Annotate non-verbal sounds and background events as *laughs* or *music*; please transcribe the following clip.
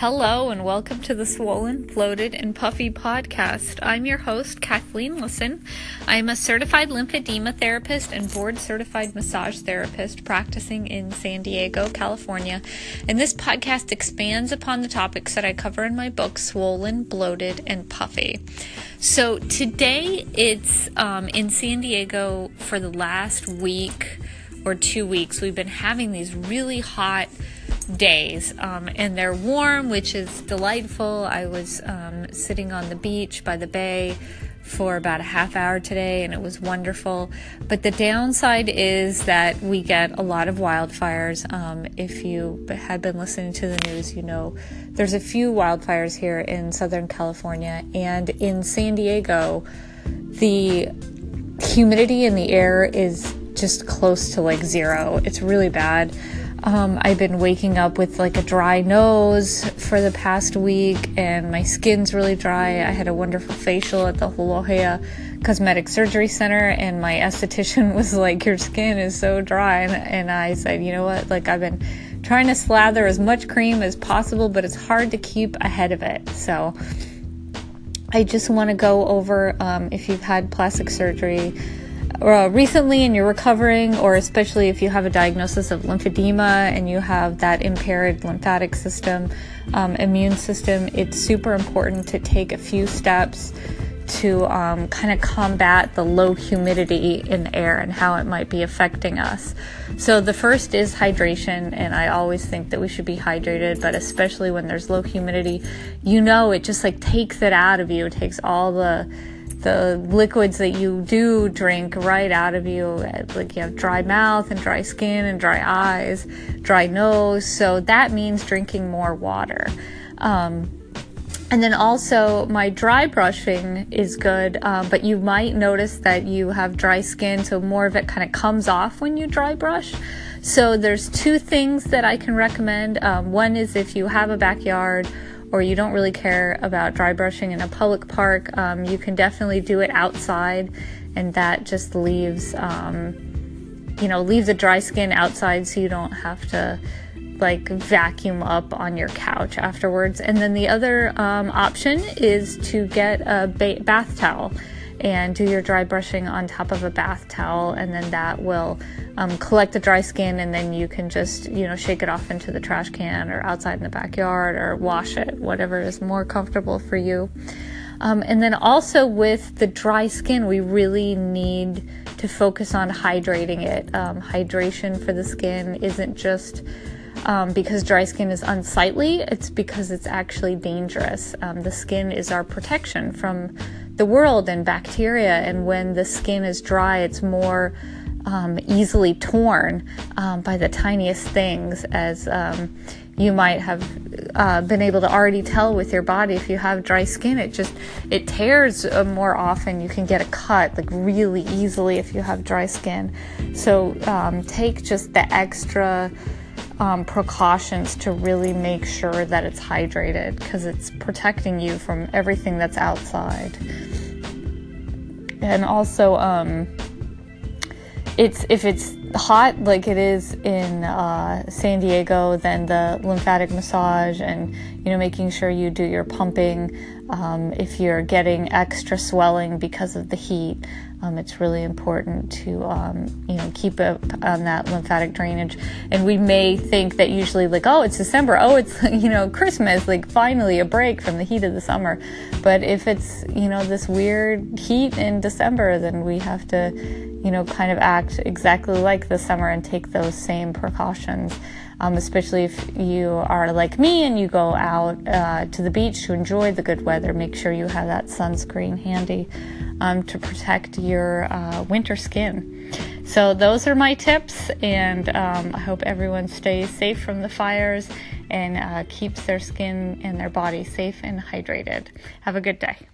Hello, and welcome to the Swollen, Bloated, and Puffy podcast. I'm your host, Kathleen Lisson. I'm a certified lymphedema therapist and board certified massage therapist practicing in San Diego, California. And this podcast expands upon the topics that I cover in my book, Swollen, Bloated, and Puffy. So today it's um, in San Diego for the last week or two weeks. We've been having these really hot days um, and they're warm which is delightful. I was um, sitting on the beach by the bay for about a half hour today and it was wonderful. But the downside is that we get a lot of wildfires. Um, if you have been listening to the news you know there's a few wildfires here in southern california and in san diego the humidity in the air is just close to like zero. It's really bad um, I've been waking up with like a dry nose for the past week, and my skin's really dry. I had a wonderful facial at the Holohea Cosmetic Surgery Center, and my esthetician *laughs* was like, Your skin is so dry. And, and I said, You know what? Like, I've been trying to slather as much cream as possible, but it's hard to keep ahead of it. So, I just want to go over um, if you've had plastic surgery uh, recently and you're recovering, or especially if you have a diagnosis of lymphedema and you have that impaired lymphatic system, um, immune system, it's super important to take a few steps to um, kind of combat the low humidity in the air and how it might be affecting us. So, the first is hydration, and I always think that we should be hydrated, but especially when there's low humidity, you know, it just like takes it out of you, it takes all the the liquids that you do drink right out of you. Like you have dry mouth and dry skin and dry eyes, dry nose. So that means drinking more water. Um, and then also, my dry brushing is good, um, but you might notice that you have dry skin, so more of it kind of comes off when you dry brush. So, there's two things that I can recommend. Um, one is if you have a backyard or you don't really care about dry brushing in a public park, um, you can definitely do it outside, and that just leaves, um, you know, leaves a dry skin outside so you don't have to like vacuum up on your couch afterwards. And then the other um, option is to get a ba- bath towel and do your dry brushing on top of a bath towel, and then that will um, collect the dry skin, and then you can just you know shake it off into the trash can or outside in the backyard or wash it, whatever is more comfortable for you. Um, and then also with the dry skin, we really need to focus on hydrating it. Um, hydration for the skin isn't just um, because dry skin is unsightly, it's because it's actually dangerous. Um, the skin is our protection from the world and bacteria, and when the skin is dry, it's more um, easily torn um, by the tiniest things, as um, you might have uh, been able to already tell with your body. If you have dry skin, it just it tears uh, more often. You can get a cut like really easily if you have dry skin. So um, take just the extra um, precautions to really make sure that it's hydrated because it's protecting you from everything that's outside. And also, um, it's if it's hot like it is in uh, San Diego, then the lymphatic massage and you know making sure you do your pumping. Um, if you're getting extra swelling because of the heat, um, it's really important to um, you know keep up on that lymphatic drainage. And we may think that usually like oh it's December, oh it's *laughs* you know Christmas, like finally a break from the heat of the summer. But if it's you know this weird heat in December, then we have to you know kind of act exactly like the summer and take those same precautions. Um, especially if you are like me and you go out uh, to the beach to enjoy the good weather. Make sure you have that sunscreen handy um, to protect your uh, winter skin. So, those are my tips, and um, I hope everyone stays safe from the fires and uh, keeps their skin and their body safe and hydrated. Have a good day.